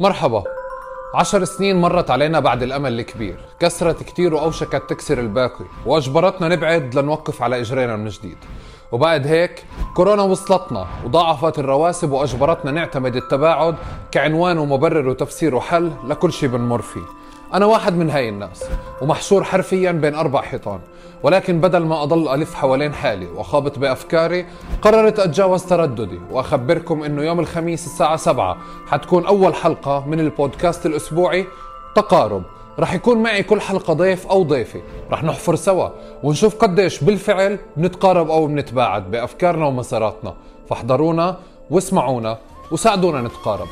مرحبا. عشر سنين مرت علينا بعد الأمل الكبير. كسرت كتير وأوشكت تكسر الباقي. وأجبرتنا نبعد لنوقف على إجرينا من جديد. وبعد هيك كورونا وصلتنا وضاعفت الرواسب وأجبرتنا نعتمد التباعد كعنوان ومبرر وتفسير وحل لكل شيء بنمر فيه. أنا واحد من هاي الناس ومحشور حرفيا بين أربع حيطان ولكن بدل ما أضل ألف حوالين حالي وخابط بأفكاري قررت أتجاوز ترددي وأخبركم إنه يوم الخميس الساعة 7 حتكون أول حلقة من البودكاست الأسبوعي تقارب. رح يكون معي كل حلقة ضيف أو ضيفة. رح نحفر سوا ونشوف قديش بالفعل بنتقارب أو بنتباعد بأفكارنا ومساراتنا. فاحضرونا واسمعونا وساعدونا نتقارب.